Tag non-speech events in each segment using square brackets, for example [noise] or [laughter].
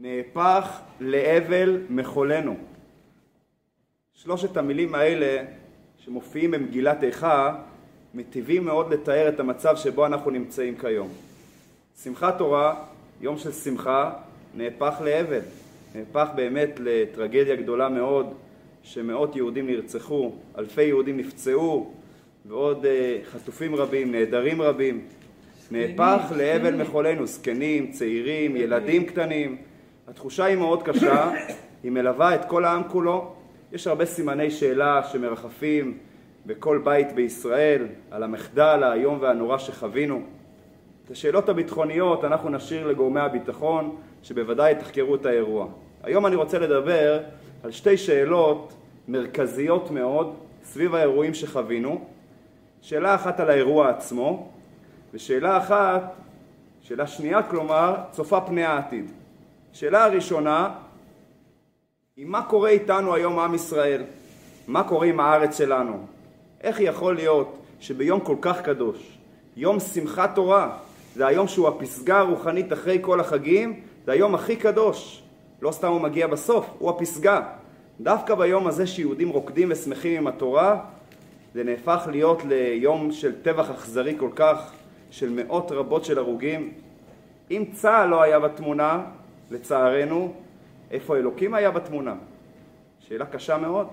נהפך לאבל מחולנו. שלושת המילים האלה שמופיעים במגילת איכה מטיבים מאוד לתאר את המצב שבו אנחנו נמצאים כיום. שמחת תורה, יום של שמחה, נהפך לאבל. נהפך באמת לטרגדיה גדולה מאוד שמאות יהודים נרצחו, אלפי יהודים נפצעו ועוד uh, חטופים רבים, נעדרים רבים. נהפך לאבל מחולנו, זקנים, צעירים, ילדים קטנים. התחושה היא מאוד קשה, היא מלווה את כל העם כולו. יש הרבה סימני שאלה שמרחפים בכל בית בישראל על המחדל האיום והנורא שחווינו. את השאלות הביטחוניות אנחנו נשאיר לגורמי הביטחון שבוודאי יתחקרו את האירוע. היום אני רוצה לדבר על שתי שאלות מרכזיות מאוד סביב האירועים שחווינו. שאלה אחת על האירוע עצמו, ושאלה אחת, שאלה שנייה כלומר, צופה פני העתיד. שאלה הראשונה היא מה קורה איתנו היום עם ישראל? מה קורה עם הארץ שלנו? איך יכול להיות שביום כל כך קדוש, יום שמחת תורה, זה היום שהוא הפסגה הרוחנית אחרי כל החגים, זה היום הכי קדוש. לא סתם הוא מגיע בסוף, הוא הפסגה. דווקא ביום הזה שיהודים רוקדים ושמחים עם התורה, זה נהפך להיות ליום של טבח אכזרי כל כך, של מאות רבות של הרוגים. אם צה"ל לא היה בתמונה, לצערנו, איפה אלוקים היה בתמונה? שאלה קשה מאוד.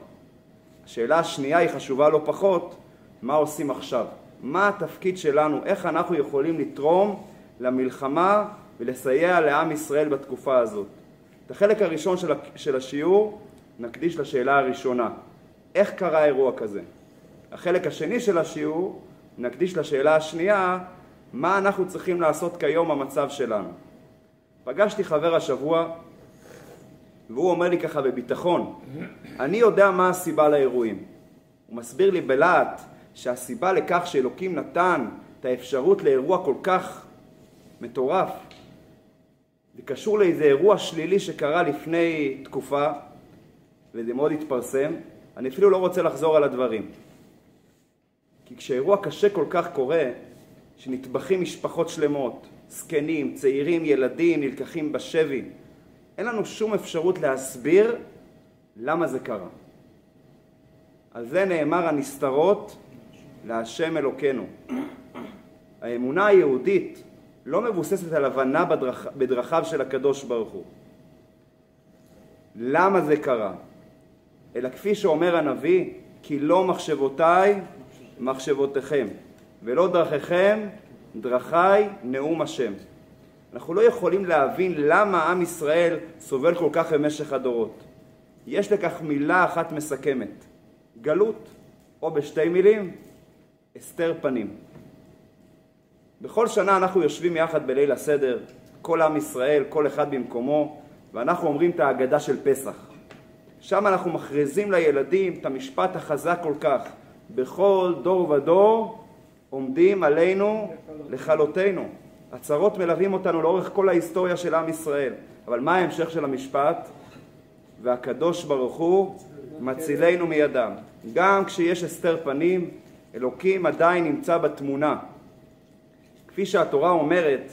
השאלה השנייה היא חשובה לא פחות, מה עושים עכשיו? מה התפקיד שלנו? איך אנחנו יכולים לתרום למלחמה ולסייע לעם ישראל בתקופה הזאת? את החלק הראשון של השיעור נקדיש לשאלה הראשונה, איך קרה אירוע כזה? החלק השני של השיעור נקדיש לשאלה השנייה, מה אנחנו צריכים לעשות כיום במצב שלנו. פגשתי חבר השבוע והוא אומר לי ככה בביטחון, אני יודע מה הסיבה לאירועים. הוא מסביר לי בלהט שהסיבה לכך שאלוקים נתן את האפשרות לאירוע כל כך מטורף, זה קשור לאיזה אירוע שלילי שקרה לפני תקופה, וזה מאוד התפרסם. אני אפילו לא רוצה לחזור על הדברים. כי כשאירוע קשה כל כך קורה, שנטבחים משפחות שלמות, זקנים, צעירים, ילדים, נלקחים בשבי, אין לנו שום אפשרות להסביר למה זה קרה. על זה נאמר הנסתרות להשם אלוקינו. האמונה היהודית לא מבוססת על הבנה בדרכ... בדרכיו של הקדוש ברוך הוא. למה זה קרה? אלא כפי שאומר הנביא, כי לא מחשבותיי מחשבותיכם, ולא דרכיכם דרכיי נאום השם. אנחנו לא יכולים להבין למה עם ישראל סובל כל כך במשך הדורות. יש לכך מילה אחת מסכמת, גלות, או בשתי מילים, הסתר פנים. בכל שנה אנחנו יושבים יחד בליל הסדר, כל עם ישראל, כל אחד במקומו, ואנחנו אומרים את ההגדה של פסח. שם אנחנו מכריזים לילדים את המשפט החזק כל כך, בכל דור ודור עומדים עלינו לכלותנו. הצרות מלווים אותנו לאורך כל ההיסטוריה של עם ישראל. אבל מה ההמשך של המשפט? והקדוש ברוך הוא מצילנו מידם. גם כשיש הסתר פנים, אלוקים עדיין נמצא בתמונה. כפי שהתורה אומרת,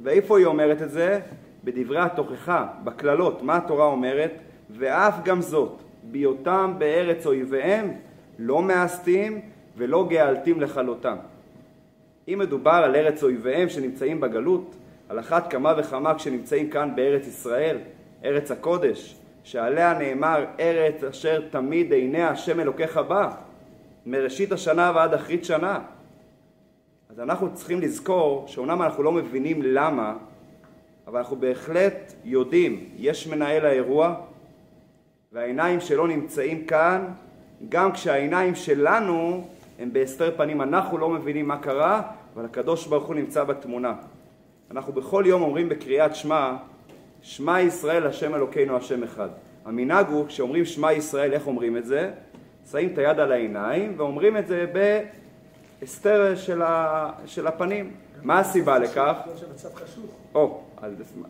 ואיפה היא אומרת את זה? בדברי התוכחה, בקללות. מה התורה אומרת? ואף גם זאת, בהיותם בארץ אויביהם, לא מאסתים ולא גאלתים לכלותם. אם מדובר על ארץ אויביהם שנמצאים בגלות, על אחת כמה וכמה כשנמצאים כאן בארץ ישראל, ארץ הקודש, שעליה נאמר ארץ אשר תמיד עיני השם אלוקיך בה, מראשית השנה ועד אחרית שנה. אז אנחנו צריכים לזכור שאומנם אנחנו לא מבינים למה, אבל אנחנו בהחלט יודעים, יש מנהל האירוע, והעיניים שלו נמצאים כאן, גם כשהעיניים שלנו הם בהסתר פנים, אנחנו לא מבינים מה קרה, אבל הקדוש ברוך הוא נמצא בתמונה. אנחנו בכל יום אומרים בקריאת שמע, שמע ישראל השם אלוקינו השם אחד. המנהג הוא, כשאומרים שמע ישראל, איך אומרים את זה? שמים את היד על העיניים ואומרים את זה בהסתר של, ה... של הפנים. מה הסיבה לכך? או,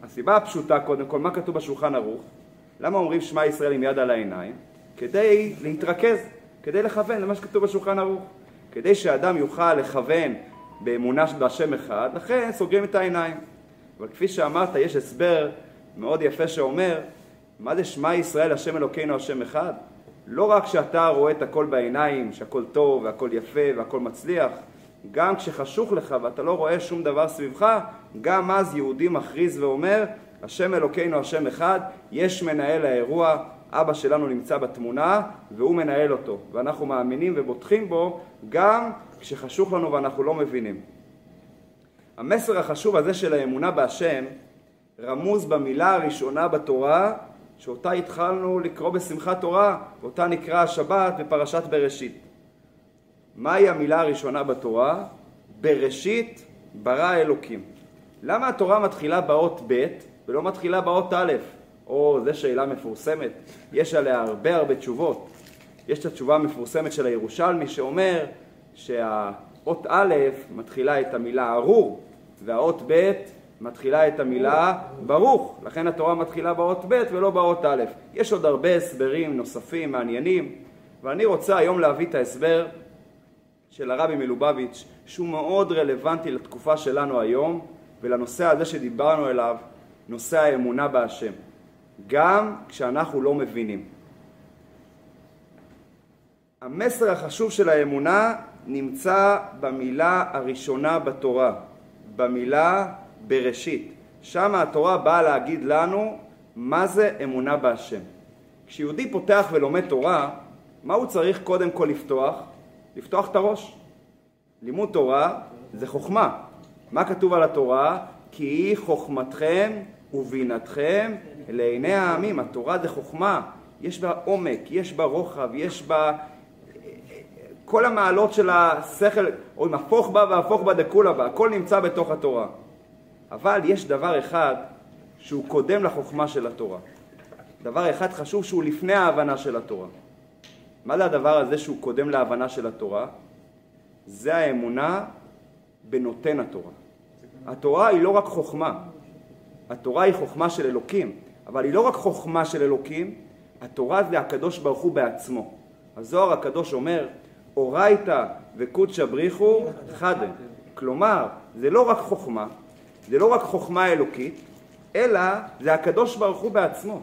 הסיבה הפשוטה קודם כל, מה כתוב בשולחן ערוך? למה אומרים שמע ישראל עם יד על העיניים? כדי להתרכז, כדי לכוון למה שכתוב בשולחן ערוך. כדי שאדם יוכל לכוון באמונה בהשם אחד, לכן סוגרים את העיניים. אבל כפי שאמרת, יש הסבר מאוד יפה שאומר, מה זה שמע ישראל השם אלוקינו השם אחד? לא רק שאתה רואה את הכל בעיניים, שהכל טוב והכל יפה והכל מצליח, גם כשחשוך לך ואתה לא רואה שום דבר סביבך, גם אז יהודי מכריז ואומר, השם אלוקינו השם אחד, יש מנהל האירוע, אבא שלנו נמצא בתמונה והוא מנהל אותו, ואנחנו מאמינים ובוטחים בו גם כשחשוך לנו ואנחנו לא מבינים. המסר החשוב הזה של האמונה בהשם רמוז במילה הראשונה בתורה שאותה התחלנו לקרוא בשמחת תורה, אותה נקרא השבת בפרשת בראשית. מהי המילה הראשונה בתורה? בראשית ברא אלוקים. למה התורה מתחילה באות ב' ולא מתחילה באות א'? או, זו שאלה מפורסמת, יש עליה הרבה הרבה תשובות. יש את התשובה המפורסמת של הירושלמי שאומר שהאות א' מתחילה את המילה ארור והאות ב' מתחילה את המילה ברוך, לכן התורה מתחילה באות ב' ולא באות א'. יש עוד הרבה הסברים נוספים מעניינים, ואני רוצה היום להביא את ההסבר של הרבי מלובביץ', שהוא מאוד רלוונטי לתקופה שלנו היום, ולנושא הזה שדיברנו אליו, נושא האמונה בהשם. גם כשאנחנו לא מבינים. המסר החשוב של האמונה נמצא במילה הראשונה בתורה, במילה בראשית. שם התורה באה להגיד לנו מה זה אמונה בהשם. כשיהודי פותח ולומד תורה, מה הוא צריך קודם כל לפתוח? לפתוח את הראש. לימוד תורה זה חוכמה. מה כתוב על התורה? כי היא חוכמתכם ובינתכם לעיני העמים. התורה זה חוכמה, יש בה עומק, יש בה רוחב, יש בה כל המעלות של השכל, או אם הפוך בה והפוך בה דקולה בה, הכל נמצא בתוך התורה. אבל יש דבר אחד שהוא קודם לחוכמה של התורה. דבר אחד חשוב שהוא לפני ההבנה של התורה. מה זה הדבר הזה שהוא קודם להבנה של התורה? זה האמונה בנותן התורה. התורה היא לא רק חוכמה, התורה היא חוכמה של אלוקים, אבל היא לא רק חוכמה של אלוקים, התורה זה הקדוש ברוך הוא בעצמו. הזוהר הקדוש אומר, אורייתא וקודשא בריחו חדה. כלומר, זה לא רק חוכמה, זה לא רק חוכמה אלוקית, אלא זה הקדוש ברוך הוא בעצמו.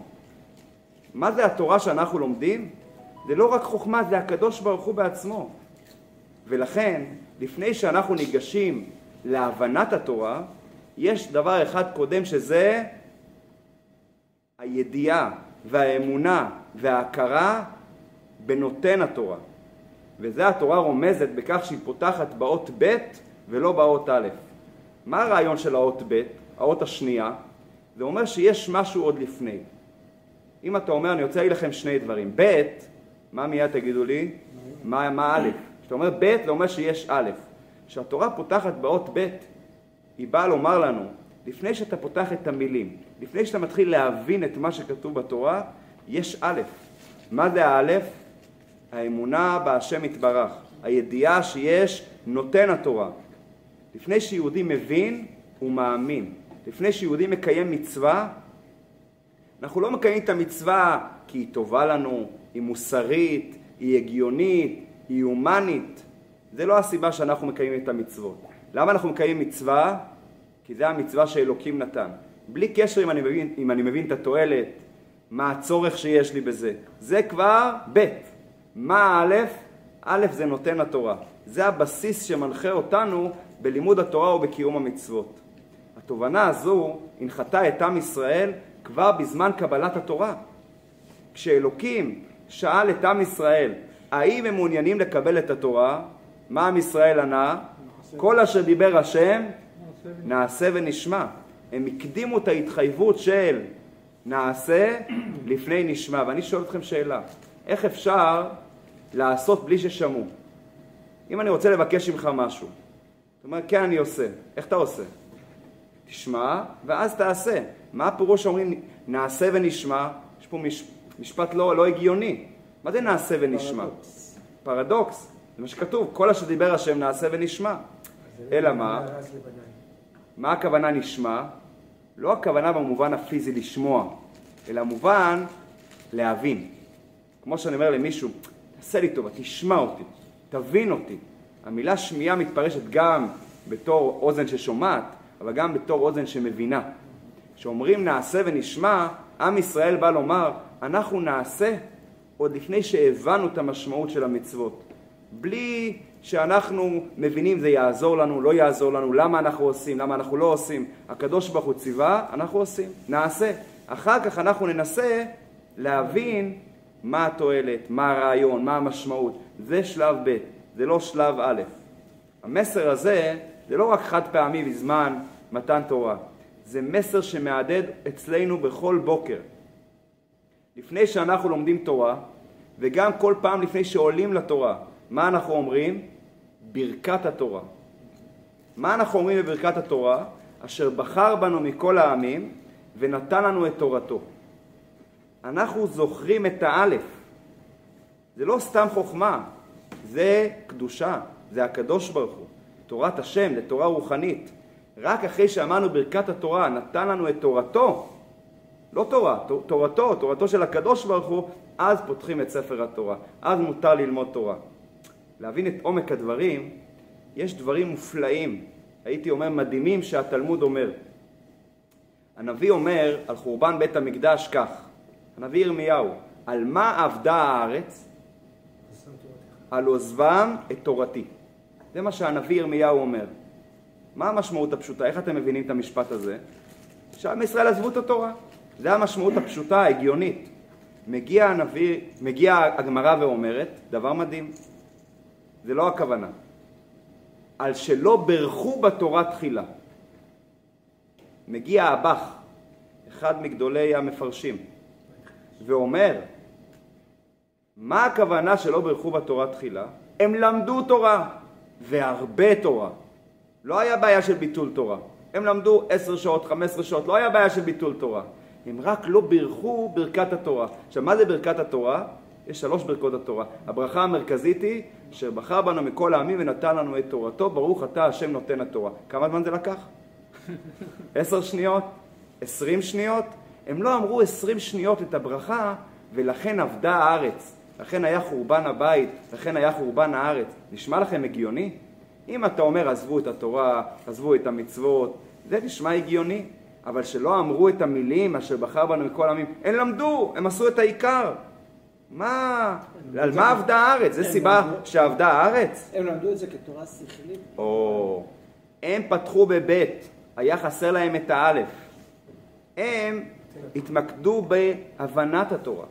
מה זה התורה שאנחנו לומדים? זה לא רק חוכמה, זה הקדוש ברוך הוא בעצמו. ולכן, לפני שאנחנו ניגשים להבנת התורה, יש דבר אחד קודם שזה הידיעה והאמונה וההכרה בנותן התורה. וזה התורה רומזת בכך שהיא פותחת באות ב' ולא באות א'. מה הרעיון של האות ב', האות השנייה? זה אומר שיש משהו עוד לפני. אם אתה אומר, אני רוצה להגיד לכם שני דברים. ב', מה מיד תגידו לי? מה, מה א'? כשאתה אומר ב', זה אומר שיש א'. כשהתורה פותחת באות ב', היא באה לומר לנו, לפני שאתה פותח את המילים, לפני שאתה מתחיל להבין את מה שכתוב בתורה, יש א'. מה זה האלף? האמונה בהשם יתברך, הידיעה שיש נותן התורה. לפני שיהודי מבין, הוא מאמין. לפני שיהודי מקיים מצווה, אנחנו לא מקיימים את המצווה כי היא טובה לנו, היא מוסרית, היא הגיונית, היא הומנית. זה לא הסיבה שאנחנו מקיימים את המצוות. למה אנחנו מקיימים מצווה? כי זה המצווה שאלוקים נתן. בלי קשר אם אני מבין, אם אני מבין את התועלת, מה הצורך שיש לי בזה. זה כבר ב'. מה א'? א' זה נותן התורה. זה הבסיס שמנחה אותנו בלימוד התורה ובקיום המצוות. התובנה הזו הנחתה את עם ישראל כבר בזמן קבלת התורה. כשאלוקים שאל את עם ישראל האם הם מעוניינים לקבל את התורה, מה עם ישראל ענה? כל אשר דיבר השם נעשה ונשמע. הם הקדימו את ההתחייבות של נעשה לפני נשמע. ואני שואל אתכם שאלה, איך אפשר לעשות בלי ששמעו? אם אני רוצה לבקש ממך משהו, אתה אומר, כן, אני עושה. איך אתה עושה? תשמע, ואז תעשה. מה הפירוש שאומרים נעשה ונשמע? יש פה מש, משפט לא, לא הגיוני. מה זה נעשה ונשמע? פרדוקס. פרדוקס. זה מה שכתוב, כל אשר דיבר השם נעשה ונשמע. אלא מה? מה הכוונה נשמע? לא הכוונה במובן הפיזי לשמוע, אלא מובן להבין. כמו שאני אומר למישהו, תעשה לי טובה, תשמע אותי, תבין אותי. המילה שמיעה מתפרשת גם בתור אוזן ששומעת, אבל גם בתור אוזן שמבינה. כשאומרים נעשה ונשמע, עם ישראל בא לומר, אנחנו נעשה עוד לפני שהבנו את המשמעות של המצוות. בלי שאנחנו מבינים זה יעזור לנו, לא יעזור לנו, למה אנחנו עושים, למה אנחנו לא עושים. הקדוש ברוך הוא ציווה, אנחנו עושים, נעשה. אחר כך אנחנו ננסה להבין מה התועלת, מה הרעיון, מה המשמעות. זה שלב ב', זה לא שלב א'. המסר הזה זה לא רק חד פעמי בזמן מתן תורה, זה מסר שמהדהד אצלנו בכל בוקר. לפני שאנחנו לומדים תורה, וגם כל פעם לפני שעולים לתורה, מה אנחנו אומרים? ברכת התורה. מה אנחנו אומרים בברכת התורה? אשר בחר בנו מכל העמים ונתן לנו את תורתו. אנחנו זוכרים את האלף. זה לא סתם חוכמה, זה קדושה, זה הקדוש ברוך הוא. תורת השם, זה תורה רוחנית. רק אחרי שאמרנו ברכת התורה, נתן לנו את תורתו, לא תורה, תורתו, תורתו של הקדוש ברוך הוא, אז פותחים את ספר התורה, אז מותר ללמוד תורה. להבין את עומק הדברים, יש דברים מופלאים, הייתי אומר מדהימים שהתלמוד אומר. הנביא אומר על חורבן בית המקדש כך, הנביא ירמיהו, על מה אבדה הארץ? על עוזבם את תורתי. זה מה שהנביא ירמיהו אומר. מה המשמעות הפשוטה? איך אתם מבינים את המשפט הזה? שעם ישראל עזבו את התורה. זה המשמעות הפשוטה, ההגיונית. מגיע הנביא, מגיעה הגמרא ואומרת, דבר מדהים, זה לא הכוונה, על שלא ברכו בתורה תחילה. מגיע הבח, אחד מגדולי המפרשים, ואומר, מה הכוונה שלא ברכו בתורה תחילה? הם למדו תורה, והרבה תורה. לא היה בעיה של ביטול תורה. הם למדו עשר שעות, חמש עשרה שעות, לא היה בעיה של ביטול תורה. הם רק לא בירכו ברכת התורה. עכשיו, מה זה ברכת התורה? יש שלוש ברכות התורה. הברכה המרכזית היא, שבחר בנו מכל העמים ונתן לנו את תורתו, ברוך אתה השם נותן התורה. כמה זמן זה לקח? [laughs] עשר שניות? עשרים שניות? הם לא אמרו עשרים שניות את הברכה, ולכן אבדה הארץ. לכן היה חורבן הבית, לכן היה חורבן הארץ. נשמע לכם הגיוני? אם אתה אומר עזבו את התורה, עזבו את המצוות, זה נשמע הגיוני. אבל שלא אמרו את המילים אשר בחר בנו מכל העמים, הם למדו, הם עשו את העיקר. מה, על מה עבדה הארץ? זה סיבה שעבדה הארץ? הם למדו את זה כתורה שכלית. או, הם פתחו בבית, היה חסר להם את האלף. הם התמקדו בהבנת התורה,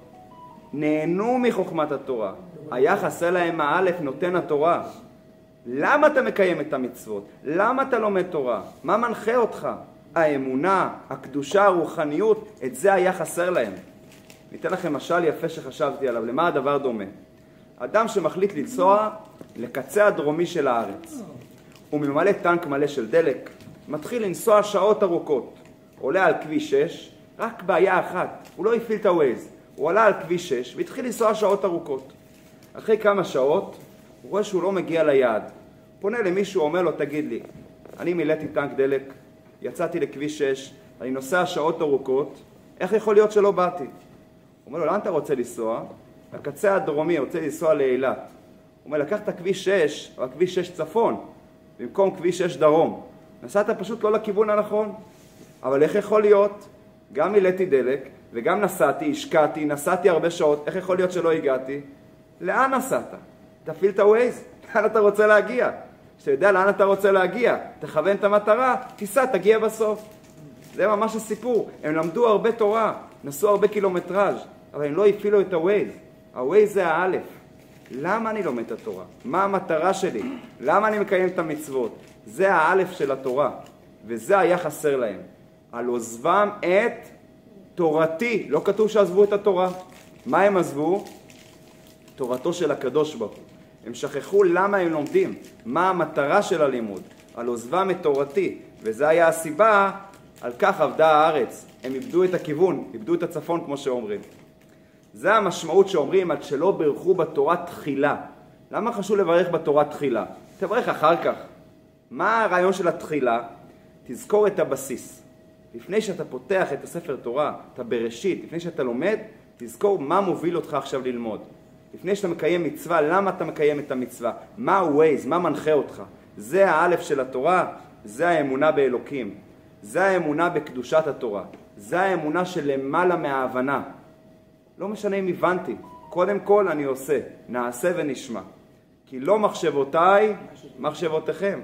נהנו מחוכמת התורה, היה חסר להם האלף נותן התורה. למה אתה מקיים את המצוות? למה אתה לומד תורה? מה מנחה אותך? האמונה, הקדושה, הרוחניות, את זה היה חסר להם. אני אתן לכם משל יפה שחשבתי עליו, למה הדבר דומה? אדם שמחליט לנסוע לקצה הדרומי של הארץ, הוא ממלא טנק מלא של דלק, מתחיל לנסוע שעות ארוכות, עולה על כביש 6, רק בעיה אחת, הוא לא הפעיל את הווייז, הוא עלה על כביש 6 והתחיל לנסוע שעות ארוכות. אחרי כמה שעות הוא רואה שהוא לא מגיע ליעד. פונה למישהו, אומר לו, תגיד לי, אני מילאתי טנק דלק, יצאתי לכביש 6, אני נוסע שעות ארוכות, איך יכול להיות שלא באתי? אומר לו, לאן אתה רוצה לנסוע? לקצה הדרומי, רוצה לנסוע לאילת. הוא אומר, לקחת כביש 6, או כביש 6 צפון, במקום כביש 6 דרום. נסעת פשוט לא לכיוון הנכון. אבל איך יכול להיות? גם מילאתי דלק, וגם נסעתי, השקעתי, נסעתי הרבה שעות, איך יכול להיות שלא הגעתי? לאן נסעת? תפעיל את הווייז, לאן אתה רוצה להגיע? כשאתה יודע לאן אתה רוצה להגיע, תכוון את המטרה, תיסע, תגיע בסוף. זה ממש הסיפור. הם למדו הרבה תורה, נסעו הרבה קילומטראז', אבל הם לא הפעילו את ה-Waze. ה-Waze זה האלף. למה אני לומד את התורה? מה המטרה שלי? למה אני מקיים את המצוות? זה האלף של התורה, וזה היה חסר להם. על עוזבם את תורתי. לא כתוב שעזבו את התורה. מה הם עזבו? תורתו של הקדוש ברוך הוא. הם שכחו למה הם לומדים, מה המטרה של הלימוד, על עוזבם את תורתי, וזה היה הסיבה, על כך עבדה הארץ. הם איבדו את הכיוון, איבדו את הצפון כמו שאומרים. זה המשמעות שאומרים עד שלא ברכו בתורה תחילה. למה חשוב לברך בתורה תחילה? תברך אחר כך. מה הרעיון של התחילה? תזכור את הבסיס. לפני שאתה פותח את הספר תורה, את הבראשית, לפני שאתה לומד, תזכור מה מוביל אותך עכשיו ללמוד. לפני שאתה מקיים מצווה, למה אתה מקיים את המצווה? מה ה-Waze? מה מנחה אותך? זה האלף של התורה, זה האמונה באלוקים. זה האמונה בקדושת התורה. זה האמונה שלמעלה מההבנה. לא משנה אם הבנתי, קודם כל אני עושה, נעשה ונשמע. כי לא מחשבותיי, מחשבותיכם.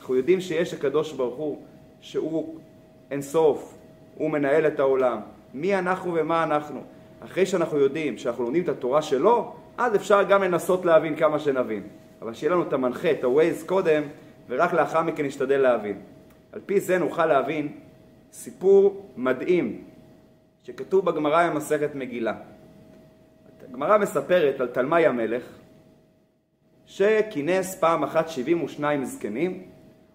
אנחנו יודעים שיש הקדוש ברוך הוא, שהוא אין סוף, הוא מנהל את העולם. מי אנחנו ומה אנחנו. אחרי שאנחנו יודעים שאנחנו לומדים את התורה שלו, אז אפשר גם לנסות להבין כמה שנבין. אבל שיהיה לנו את המנחה, את ה-Waze קודם, ורק לאחר מכן נשתדל להבין. על פי זה נוכל להבין סיפור מדהים שכתוב בגמרא במסכת מגילה. הגמרא מספרת על תלמי המלך שכינס פעם אחת 72 זקנים,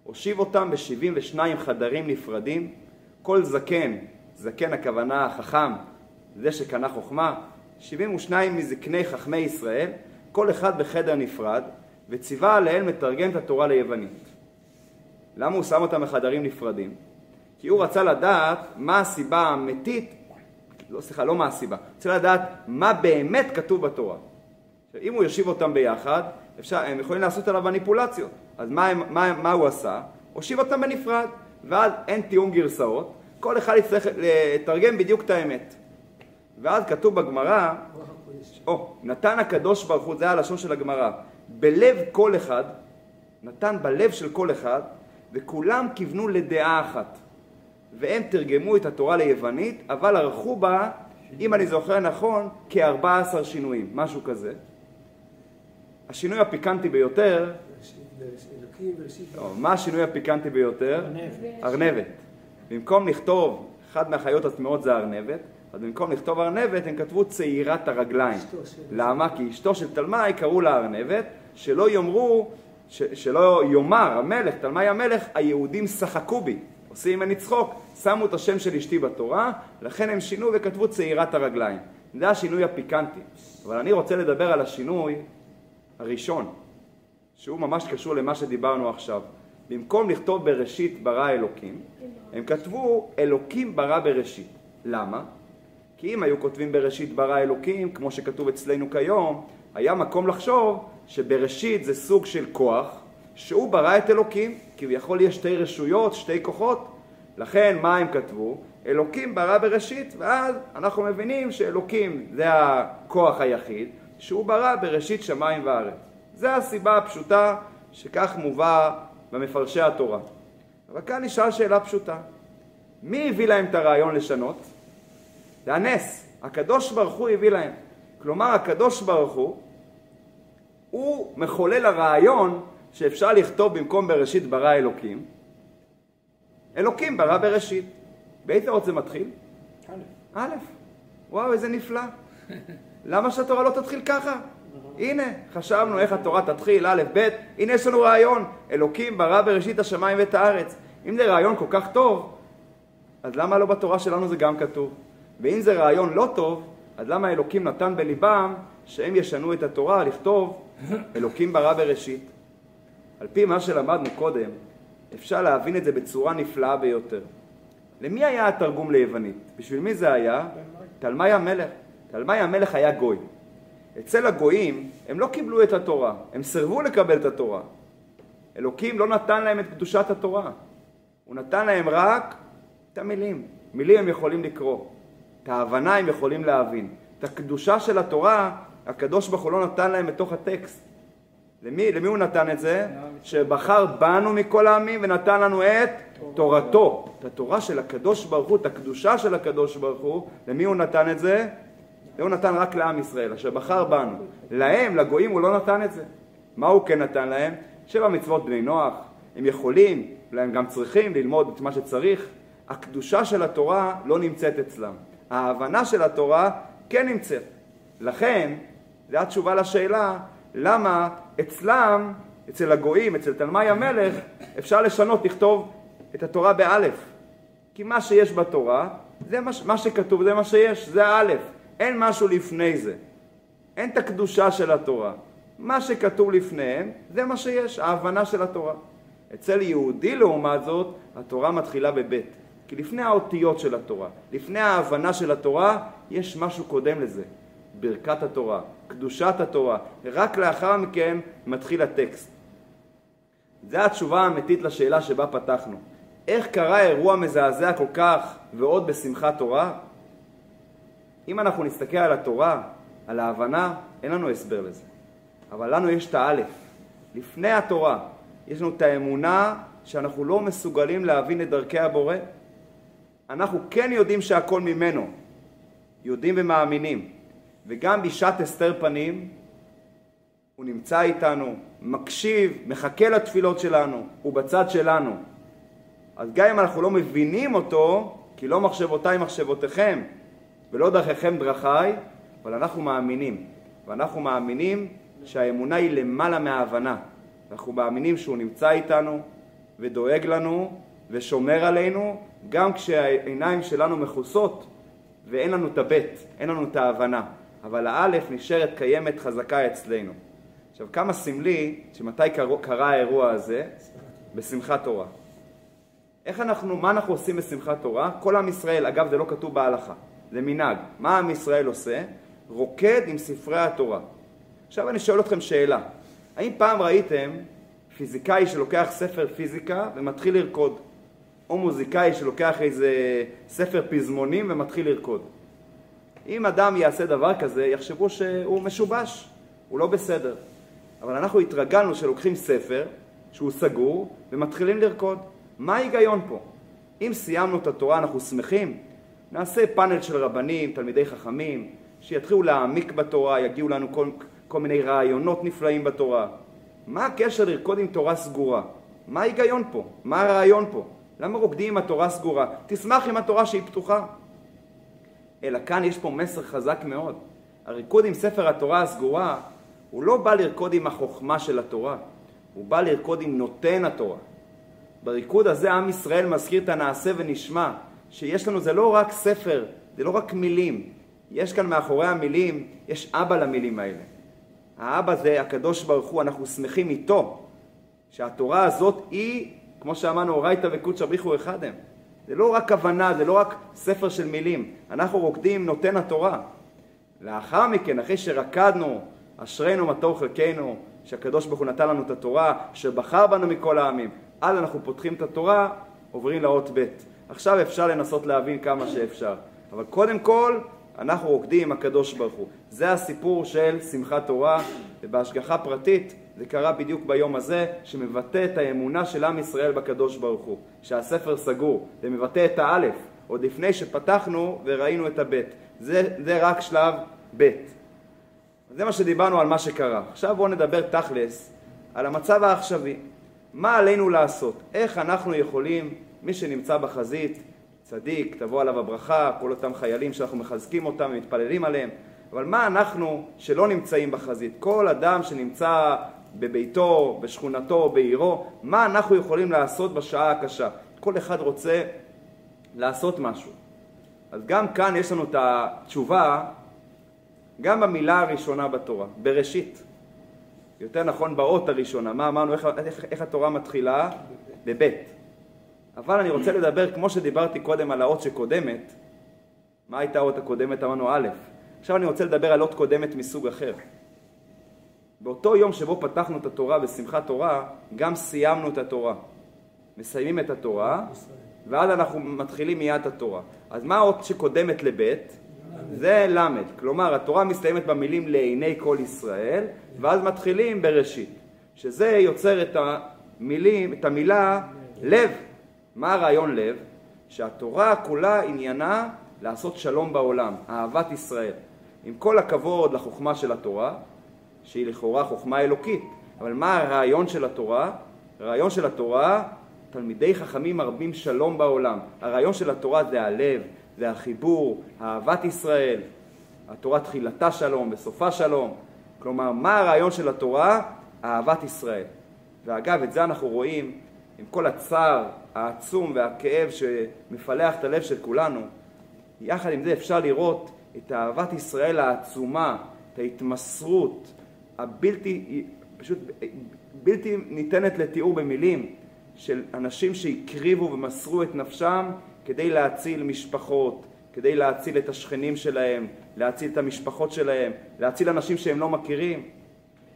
הושיב אותם ב-72 חדרים נפרדים, כל זקן, זקן הכוונה החכם, זה שקנה חוכמה, 72 מזקני חכמי ישראל, כל אחד בחדר נפרד, וציווה עליהם לתרגם את התורה ליוונית. למה הוא שם אותם בחדרים נפרדים? כי הוא רצה לדעת מה הסיבה האמיתית, לא סליחה, לא מה הסיבה, הוא רצה לדעת מה באמת כתוב בתורה. אם הוא יושיב אותם ביחד, אפשר, הם יכולים לעשות עליו מניפולציות. אז מה, מה, מה הוא עשה? הושיב אותם בנפרד, ואז אין תיאום גרסאות, כל אחד יצטרך לתרגם בדיוק את האמת. ואז כתוב בגמרא, או, נתן הקדוש ברוך הוא, זה הלשון של הגמרא, בלב כל אחד, נתן בלב של כל אחד, וכולם כיוונו לדעה אחת. והם תרגמו את התורה ליוונית, אבל ערכו בה, אם אני זוכר נכון, כ-14 שינויים, משהו כזה. השינוי הפיקנטי ביותר, מה השינוי הפיקנטי ביותר? ארנבת. במקום לכתוב, אחד מהחיות הטמעות זה ארנבת, אז במקום לכתוב ארנבת הם כתבו צעירת הרגליים. למה? כי אשתו של תלמי קראו לה ארנבת, שלא יאמרו, שלא יאמר המלך, תלמי המלך, היהודים שחקו בי, עושים ממני צחוק, שמו את השם של אשתי בתורה, לכן הם שינו וכתבו צעירת הרגליים. זה השינוי הפיקנטי. אבל אני רוצה לדבר על השינוי הראשון, שהוא ממש קשור למה שדיברנו עכשיו. במקום לכתוב בראשית ברא אלוקים, הם כתבו אלוקים ברא בראשית. למה? כי אם היו כותבים בראשית ברא אלוקים, כמו שכתוב אצלנו כיום, היה מקום לחשוב שבראשית זה סוג של כוח, שהוא ברא את אלוקים, כביכול יש שתי רשויות, שתי כוחות, לכן מה הם כתבו? אלוקים ברא בראשית, ואז אנחנו מבינים שאלוקים זה הכוח היחיד, שהוא ברא בראשית שמיים וארץ. זו הסיבה הפשוטה שכך מובא במפרשי התורה. אבל כאן נשאל שאלה פשוטה. מי הביא להם את הרעיון לשנות? זה הנס. הקדוש ברוך הוא הביא להם. כלומר, הקדוש ברוך הוא, הוא מחולל הרעיון שאפשר לכתוב במקום בראשית ברא אלוקים, אלוקים ברא בראשית. באיזה אות זה מתחיל? א'. א'. וואו, איזה נפלא. למה שהתורה לא תתחיל ככה? הנה, חשבנו איך התורה תתחיל, א', ב', הנה יש לנו רעיון, אלוקים ברא בראשית השמיים ואת הארץ. אם זה רעיון כל כך טוב, אז למה לא בתורה שלנו זה גם כתוב? ואם זה רעיון לא טוב, אז למה אלוקים נתן בליבם שהם ישנו את התורה לכתוב אלוקים ברא בראשית? על פי מה שלמדנו קודם, אפשר להבין את זה בצורה נפלאה ביותר. למי היה התרגום ליוונית? בשביל מי זה היה? תלמי המלך. תלמי המלך היה גוי. אצל הגויים הם לא קיבלו את התורה, הם סירבו לקבל את התורה. אלוקים לא נתן להם את קדושת התורה. הוא נתן להם רק את המילים. מילים הם יכולים לקרוא. את ההבנה הם יכולים להבין. את הקדושה של התורה, הקדוש ברוך הוא לא נתן להם בתוך הטקסט. למי, למי הוא נתן את זה? שבחר בנו מכל העמים ונתן לנו את תורתו. את התורה של הקדוש ברוך הוא, את הקדושה של הקדוש ברוך הוא, למי הוא נתן את זה? זה הוא נתן רק לעם ישראל, אשר בחר בנו. להם, לגויים, הוא לא נתן את זה. מה הוא כן נתן להם? שבע מצוות בני נוח. הם יכולים, אולי הם גם צריכים ללמוד את מה שצריך. הקדושה של התורה לא נמצאת אצלם. ההבנה של התורה כן נמצאת. לכן, זו התשובה לשאלה למה אצלם, אצל הגויים, אצל תלמי המלך, אפשר לשנות, לכתוב את התורה באלף. כי מה שיש בתורה, זה מה, מה שכתוב, זה מה שיש, זה האלף. אין משהו לפני זה. אין את הקדושה של התורה. מה שכתוב לפניהם, זה מה שיש, ההבנה של התורה. אצל יהודי לעומת זאת, התורה מתחילה בבית. כי לפני האותיות של התורה, לפני ההבנה של התורה, יש משהו קודם לזה. ברכת התורה, קדושת התורה, רק לאחר מכן מתחיל הטקסט. זו התשובה האמיתית לשאלה שבה פתחנו. איך קרה אירוע מזעזע כל כך ועוד בשמחת תורה? אם אנחנו נסתכל על התורה, על ההבנה, אין לנו הסבר לזה. אבל לנו יש את האלף. לפני התורה יש לנו את האמונה שאנחנו לא מסוגלים להבין את דרכי הבורא. אנחנו כן יודעים שהכל ממנו, יודעים ומאמינים. וגם בשעת הסתר פנים, הוא נמצא איתנו, מקשיב, מחכה לתפילות שלנו, הוא בצד שלנו. אז גם אם אנחנו לא מבינים אותו, כי לא מחשבותיי מחשבותיכם, ולא דרכיכם דרכיי, אבל אנחנו מאמינים. ואנחנו מאמינים שהאמונה היא למעלה מההבנה. אנחנו מאמינים שהוא נמצא איתנו ודואג לנו ושומר עלינו, גם כשהעיניים שלנו מכוסות ואין לנו את הבט, אין לנו את ההבנה. אבל האלף נשארת קיימת חזקה אצלנו. עכשיו, כמה סמלי שמתי קרה האירוע הזה? בשמחת תורה. איך אנחנו, מה אנחנו עושים בשמחת תורה? כל עם ישראל, אגב זה לא כתוב בהלכה, זה מנהג. מה עם ישראל עושה? רוקד עם ספרי התורה. עכשיו אני שואל אתכם שאלה, האם פעם ראיתם פיזיקאי שלוקח ספר פיזיקה ומתחיל לרקוד? או מוזיקאי שלוקח איזה ספר פזמונים ומתחיל לרקוד? אם אדם יעשה דבר כזה, יחשבו שהוא משובש, הוא לא בסדר. אבל אנחנו התרגלנו שלוקחים ספר שהוא סגור ומתחילים לרקוד. מה ההיגיון פה? אם סיימנו את התורה אנחנו שמחים, נעשה פאנל של רבנים, תלמידי חכמים, שיתחילו להעמיק בתורה, יגיעו לנו כל, כל מיני רעיונות נפלאים בתורה. מה הקשר לרקוד עם תורה סגורה? מה ההיגיון פה? מה הרעיון פה? למה רוקדים עם התורה סגורה? תשמח עם התורה שהיא פתוחה. אלא כאן יש פה מסר חזק מאוד. הריקוד עם ספר התורה הסגורה, הוא לא בא לרקוד עם החוכמה של התורה, הוא בא לרקוד עם נותן התורה. בריקוד הזה עם ישראל מזכיר את הנעשה ונשמע, שיש לנו, זה לא רק ספר, זה לא רק מילים, יש כאן מאחורי המילים, יש אבא למילים האלה. האבא זה הקדוש ברוך הוא, אנחנו שמחים איתו, שהתורה הזאת היא, כמו שאמרנו, אורייתא וקודשא בריחו אחד הם. זה לא רק הבנה, זה לא רק ספר של מילים. אנחנו רוקדים נותן התורה. לאחר מכן, אחרי שרקדנו, אשרינו מה טוב חלקנו, שהקדוש ברוך הוא נתן לנו את התורה, שבחר בנו מכל העמים. אז אנחנו פותחים את התורה, עוברים לאות ב'. עכשיו אפשר לנסות להבין כמה שאפשר. אבל קודם כל, אנחנו רוקדים עם הקדוש ברוך הוא. זה הסיפור של שמחת תורה, ובהשגחה פרטית זה קרה בדיוק ביום הזה, שמבטא את האמונה של עם ישראל בקדוש ברוך הוא, שהספר סגור, זה מבטא את האלף, עוד לפני שפתחנו וראינו את הבית. זה, זה רק שלב ב'. זה מה שדיברנו על מה שקרה. עכשיו בואו נדבר תכלס על המצב העכשווי. מה עלינו לעשות? איך אנחנו יכולים, מי שנמצא בחזית, צדיק, תבוא עליו הברכה, כל אותם חיילים שאנחנו מחזקים אותם ומתפללים עליהם, אבל מה אנחנו שלא נמצאים בחזית? כל אדם שנמצא בביתו, בשכונתו, בעירו, מה אנחנו יכולים לעשות בשעה הקשה? כל אחד רוצה לעשות משהו. אז גם כאן יש לנו את התשובה, גם במילה הראשונה בתורה, בראשית. יותר נכון באות הראשונה. מה אמרנו, איך, איך, איך התורה מתחילה? בבית. אבל אני רוצה לדבר, כמו שדיברתי קודם על האות שקודמת, מה הייתה האות הקודמת? אמרנו א', עכשיו אני רוצה לדבר על אות קודמת מסוג אחר. באותו יום שבו פתחנו את התורה בשמחת תורה, גם סיימנו את התורה. מסיימים את התורה, ואז אנחנו מתחילים מיד את התורה. אז מה האות שקודמת לבית? זה למד. כלומר, התורה מסתיימת במילים לעיני כל ישראל, ואז מתחילים בראשית. שזה יוצר את המילים, את המילה לב. מה הרעיון לב? שהתורה כולה עניינה לעשות שלום בעולם, אהבת ישראל. עם כל הכבוד לחוכמה של התורה, שהיא לכאורה חוכמה אלוקית, אבל מה הרעיון של התורה? הרעיון של התורה, תלמידי חכמים מרבים שלום בעולם. הרעיון של התורה זה הלב, זה החיבור, אהבת ישראל. התורה תחילתה שלום, בסופה שלום. כלומר, מה הרעיון של התורה? אהבת ישראל. ואגב, את זה אנחנו רואים עם כל הצער העצום והכאב שמפלח את הלב של כולנו. יחד עם זה אפשר לראות את אהבת ישראל העצומה, את ההתמסרות הבלתי, פשוט בלתי ניתנת לתיאור במילים של אנשים שהקריבו ומסרו את נפשם כדי להציל משפחות, כדי להציל את השכנים שלהם, להציל את המשפחות שלהם, להציל אנשים שהם לא מכירים.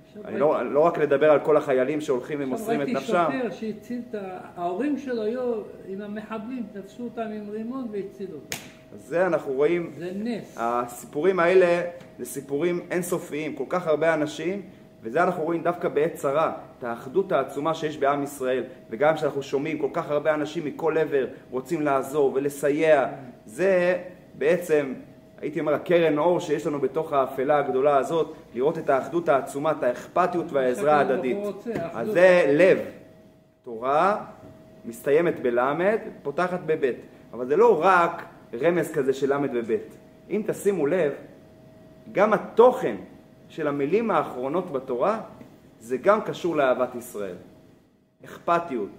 עכשיו אני לא, לא רק לדבר על כל החיילים שהולכים עכשיו ומוסרים את ראיתי נפשם. שוטר שהציל את. ההורים שלו היו עם המחבלים, תפסו אותם עם רימון והצילו אותם. זה אנחנו רואים, זה נס. הסיפורים האלה זה סיפורים אינסופיים, כל כך הרבה אנשים, וזה אנחנו רואים דווקא בעת צרה, את האחדות העצומה שיש בעם ישראל, וגם כשאנחנו שומעים כל כך הרבה אנשים מכל עבר רוצים לעזור ולסייע, זה בעצם, הייתי אומר, הקרן אור שיש לנו בתוך האפלה הגדולה הזאת, לראות את האחדות העצומה, את האכפתיות והעזרה ההדדית. אז. זה לב. תורה מסתיימת בלמד, פותחת בבית. אבל זה לא רק רמז כזה של למד ובית. אם תשימו לב, גם התוכן של המילים האחרונות בתורה זה גם קשור לאהבת ישראל. אכפתיות,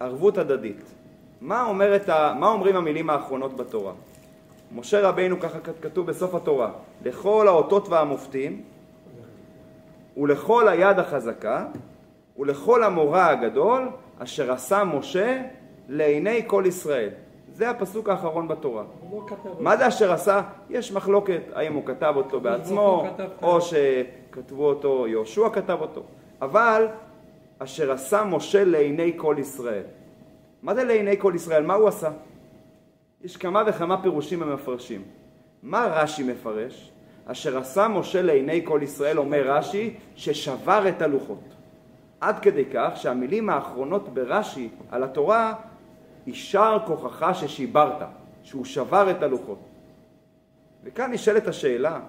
ערבות הדדית. מה, אומרת. מה אומרים המילים האחרונות בתורה? משה רבינו, ככה כתוב בסוף התורה, לכל האותות והמופתים ולכל היד החזקה ולכל המורא הגדול אשר עשה משה לעיני כל ישראל. זה הפסוק האחרון בתורה. לא מה זה אשר עשה? יש מחלוקת האם הוא כתב אותו בעצמו כתב או שכתבו אותו, יהושע כתב אותו. אבל אשר עשה משה לעיני כל ישראל. מה זה לעיני כל ישראל? מה הוא עשה? יש כמה וכמה פירושים המפרשים. מה רש"י מפרש? אשר עשה משה לעיני כל ישראל, אומר רש"י, ששבר את הלוחות. עד כדי כך שהמילים האחרונות ברש"י על התורה, יישר כוחך ששיברת, שהוא שבר את הלוחות. וכאן נשאלת השאלה,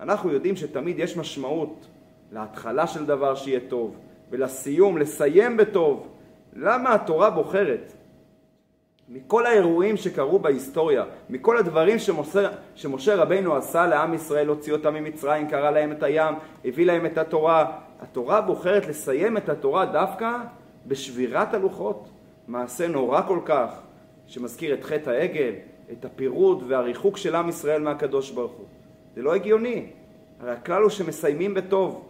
אנחנו יודעים שתמיד יש משמעות להתחלה של דבר שיהיה טוב, ולסיום, לסיים בטוב. למה התורה בוחרת מכל האירועים שקרו בהיסטוריה, מכל הדברים שמשה, שמשה רבינו עשה לעם ישראל, הוציא אותם ממצרים, קרא להם את הים, הביא להם את התורה, התורה בוחרת לסיים את התורה דווקא בשבירת הלוחות. מעשה נורא כל כך, שמזכיר את חטא העגל, את הפירוד והריחוק של עם ישראל מהקדוש ברוך הוא. זה לא הגיוני. הרי הכלל הוא שמסיימים בטוב.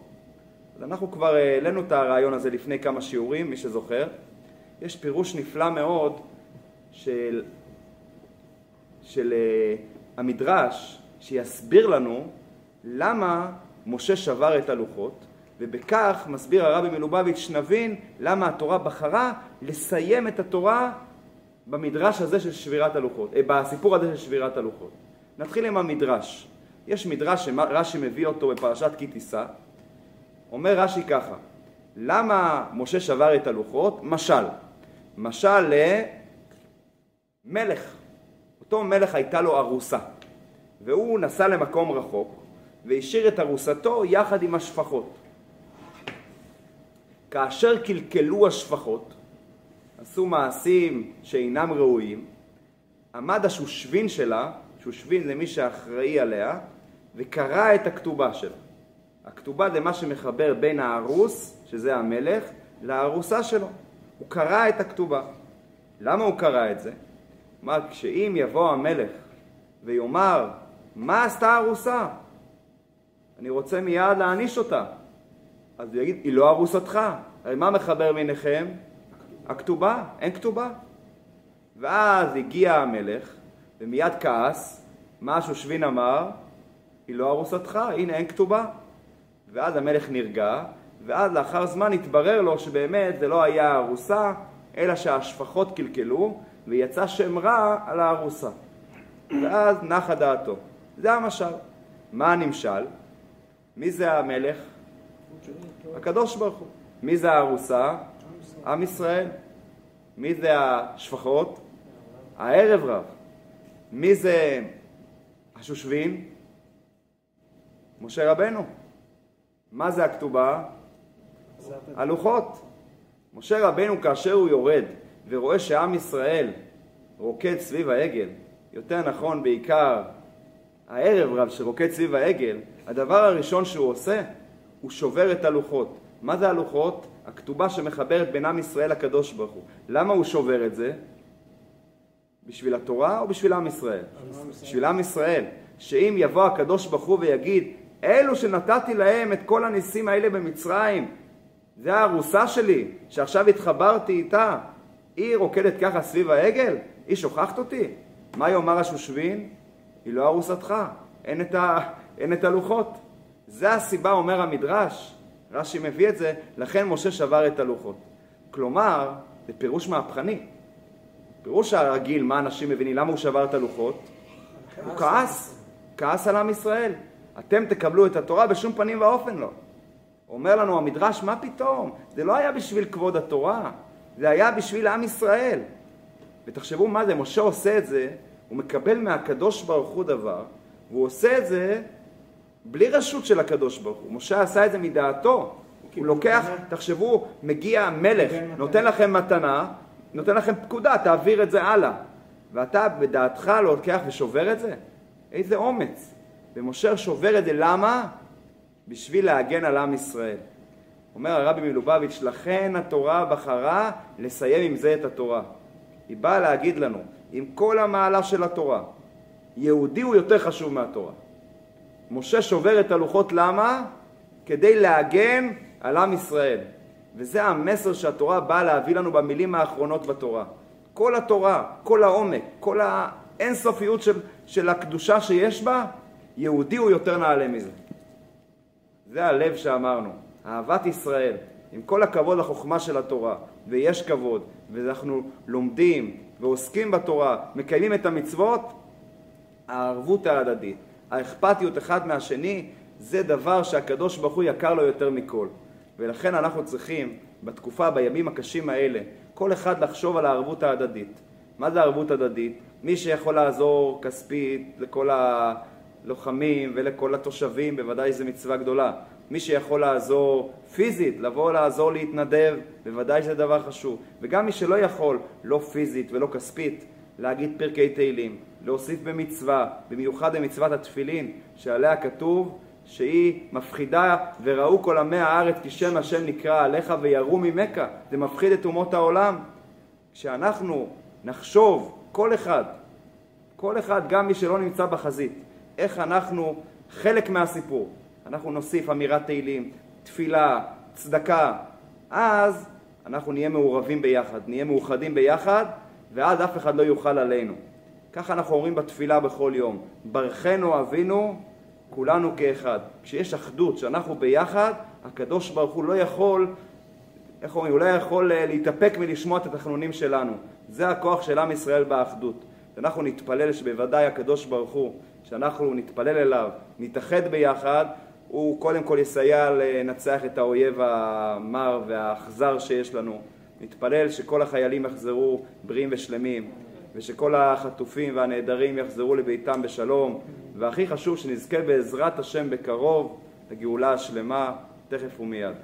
אז אנחנו כבר העלינו את הרעיון הזה לפני כמה שיעורים, מי שזוכר. יש פירוש נפלא מאוד של, של uh, המדרש, שיסביר לנו למה משה שבר את הלוחות, ובכך מסביר הרבי מלובביץ' נבין למה התורה בחרה לסיים את התורה במדרש הזה של שבירת הלוחות, אה, בסיפור הזה של שבירת הלוחות. נתחיל עם המדרש. יש מדרש שרש"י מביא אותו בפרשת כי תישא. אומר רש"י ככה, למה משה שבר את הלוחות? משל. משל למלך. אותו מלך הייתה לו ארוסה, והוא נסע למקום רחוק והשאיר את ארוסתו יחד עם השפחות. כאשר קלקלו השפחות, עשו מעשים שאינם ראויים, עמד השושבין שלה, שושבין זה מי שאחראי עליה, וקרא את הכתובה שלה. הכתובה זה מה שמחבר בין הארוס, שזה המלך, לארוסה שלו. הוא קרא את הכתובה. למה הוא קרא את זה? כלומר, כשאם יבוא המלך ויאמר, מה עשתה הארוסה? אני רוצה מיד להעניש אותה. אז הוא יגיד, היא לא ארוסתך. הרי מה מחבר ביניכם? הכתובה. אין כתובה. ואז הגיע המלך, ומיד כעס, מה השושבין אמר? היא לא ארוסתך, הנה אין כתובה. ואז המלך נרגע, ואז לאחר זמן התברר לו שבאמת זה לא היה ארוסה, אלא שהשפחות קלקלו, ויצא שם רע על הארוסה. ואז נחה דעתו. זה המשל. מה הנמשל? מי זה המלך? הקדוש ברוך הוא. מי זה הארוסה? עם ישראל. מי זה השפחות? הערב רב. מי זה השושבין? משה רבנו. מה זה הכתובה? הלוחות. משה רבנו כאשר הוא יורד ורואה שעם ישראל רוקד סביב העגל, יותר נכון בעיקר הערב רב שרוקד סביב העגל, הדבר הראשון שהוא עושה, הוא שובר את הלוחות. מה זה הלוחות? הכתובה שמחברת בין עם ישראל לקדוש ברוך הוא. למה הוא שובר את זה? בשביל התורה או בשביל עם ישראל? בשביל עם ישראל. שאם יבוא הקדוש ברוך הוא ויגיד, אלו שנתתי להם את כל הניסים האלה במצרים, זה הארוסה שלי, שעכשיו התחברתי איתה, היא רוקדת ככה סביב העגל? היא שוכחת אותי? מה יאמר השושבין? היא לא ארוסתך, אין את, ה... אין את הלוחות. זה הסיבה, אומר המדרש, רש"י מביא את זה, לכן משה שבר את הלוחות. כלומר, זה פירוש מהפכני. פירוש הרגיל, מה אנשים מבינים, למה הוא שבר את הלוחות? הוא כעס, כעס על עם ישראל. אתם תקבלו את התורה בשום פנים ואופן לא. אומר לנו המדרש, מה פתאום? זה לא היה בשביל כבוד התורה, זה היה בשביל עם ישראל. ותחשבו מה זה, משה עושה את זה, הוא מקבל מהקדוש ברוך הוא דבר, והוא עושה את זה בלי רשות של הקדוש ברוך הוא. משה עשה את זה מדעתו. הוא לוקח, תחשבו, מגיע מלך, נותן לכם מתנה, נותן לכם פקודה, תעביר את זה הלאה. ואתה בדעתך לוקח ושובר את זה? איזה אומץ. ומשה שובר את זה, למה? בשביל להגן על עם ישראל. אומר הרבי מלובביץ', לכן התורה בחרה לסיים עם זה את התורה. היא באה להגיד לנו, עם כל המעלה של התורה, יהודי הוא יותר חשוב מהתורה. משה שובר את הלוחות, למה? כדי להגן על עם ישראל. וזה המסר שהתורה באה להביא לנו במילים האחרונות בתורה. כל התורה, כל העומק, כל האינסופיות של, של הקדושה שיש בה, יהודי הוא יותר נעלה מזה. זה הלב שאמרנו, אהבת ישראל, עם כל הכבוד לחוכמה של התורה, ויש כבוד, ואנחנו לומדים ועוסקים בתורה, מקיימים את המצוות, הערבות ההדדית, האכפתיות אחד מהשני, זה דבר שהקדוש ברוך הוא יקר לו יותר מכל. ולכן אנחנו צריכים, בתקופה, בימים הקשים האלה, כל אחד לחשוב על הערבות ההדדית. מה זה ערבות הדדית? מי שיכול לעזור כספית לכל הלוחמים ולכל התושבים, בוודאי זו מצווה גדולה. מי שיכול לעזור פיזית, לבוא לעזור להתנדב, בוודאי זה דבר חשוב. וגם מי שלא יכול, לא פיזית ולא כספית, להגיד פרקי תהילים, להוסיף במצווה, במיוחד במצוות התפילין, שעליה כתוב שהיא מפחידה וראו כל עמי הארץ כי שם השם נקרא עליך ויראו ממך, זה מפחיד את אומות העולם. כשאנחנו נחשוב, כל אחד, כל אחד, גם מי שלא נמצא בחזית, איך אנחנו חלק מהסיפור, אנחנו נוסיף אמירת תהילים, תפילה, צדקה, אז אנחנו נהיה מעורבים ביחד, נהיה מאוחדים ביחד, ואז אף אחד לא יוכל עלינו. ככה אנחנו אומרים בתפילה בכל יום, ברכנו אבינו כולנו כאחד. כשיש אחדות, שאנחנו ביחד, הקדוש ברוך הוא לא יכול, איך אומרים, הוא לא יכול אה, להתאפק מלשמוע את התחנונים שלנו. זה הכוח של עם ישראל באחדות. אנחנו נתפלל שבוודאי הקדוש ברוך הוא, שאנחנו נתפלל אליו, נתאחד ביחד, הוא קודם כל יסייע לנצח את האויב המר והאכזר שיש לנו. נתפלל שכל החיילים יחזרו בריאים ושלמים, ושכל החטופים והנעדרים יחזרו לביתם בשלום, והכי חשוב שנזכה בעזרת השם בקרוב לגאולה השלמה, תכף ומיד.